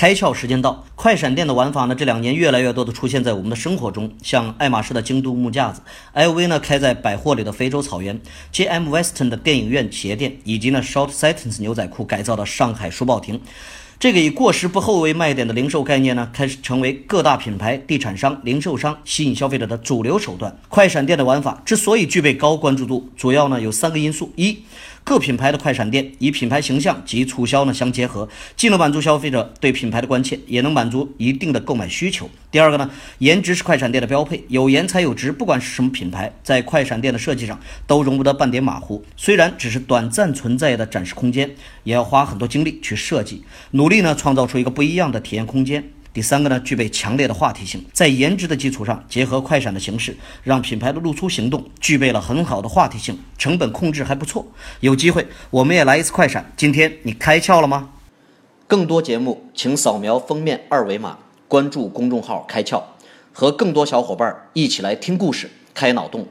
开窍时间到，快闪店的玩法呢，这两年越来越多的出现在我们的生活中，像爱马仕的京都木架子，LV 呢开在百货里的非洲草原，JM Western 的电影院鞋店，以及呢 Short Sentence 牛仔裤改造的上海书报亭。这个以过时不候为卖点的零售概念呢，开始成为各大品牌、地产商、零售商吸引消费者的主流手段。快闪店的玩法之所以具备高关注度，主要呢有三个因素：一，各品牌的快闪店以品牌形象及促销呢相结合，既能满足消费者对品牌的关切，也能满足一定的购买需求。第二个呢，颜值是快闪店的标配，有颜才有值，不管是什么品牌，在快闪店的设计上都容不得半点马虎。虽然只是短暂存在的展示空间，也要花很多精力去设计，努。力呢，创造出一个不一样的体验空间。第三个呢，具备强烈的话题性，在颜值的基础上，结合快闪的形式，让品牌的露出行动具备了很好的话题性，成本控制还不错。有机会我们也来一次快闪。今天你开窍了吗？更多节目，请扫描封面二维码，关注公众号“开窍”，和更多小伙伴一起来听故事、开脑洞。